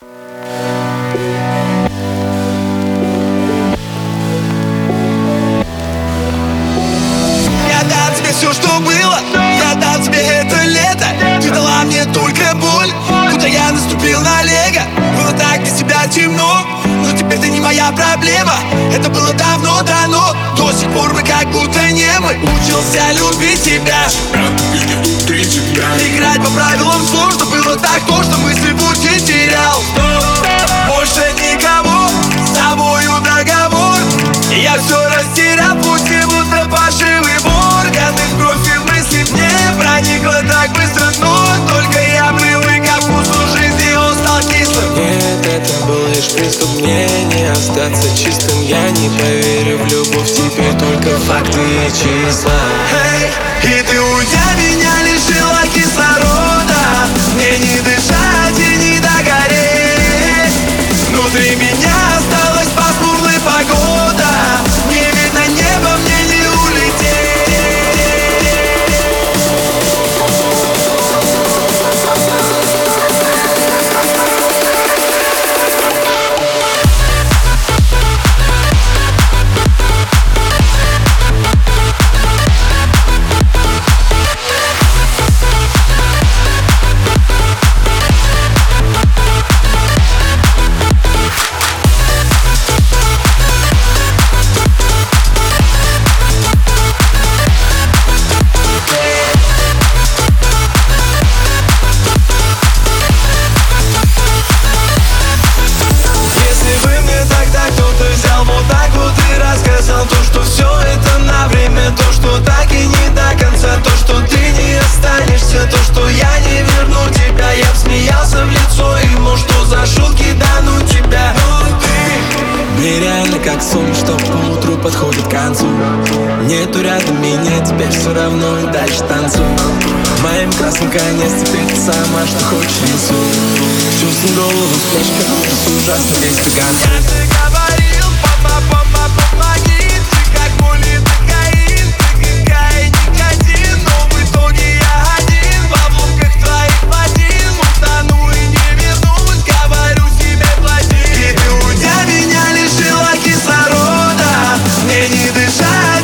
Я дам тебе все, что было. Я дам тебе это лето. Ты дала мне только боль Будто я наступил на лего Было так без тебя темно Но теперь ты не моя проблема. Это было давно дано. До сих пор мы как будто не мы. Учился любить тебя Играть по правилам сложно. Было так то, что мысли пути терял. Больше никого С тобою договор Я все растерял Пути будто пошивы органы В кровь и мысли мне проникло так быстро Но только я привык ко вкусу жизни Он стал кислым. Нет, это был лишь приступ мнения. Остаться чистым я не поверю. В любовь Теперь только факты и числа. Эй, и ты уйдя Нереально как сон, что по утру подходит к концу. Нету рядом меня, теперь все равно и дальше танцуй. В моем красном коне теперь ты сама, что хочешь рисуй. Чувствую голову, спешка, ужас ужасно весь говорит shine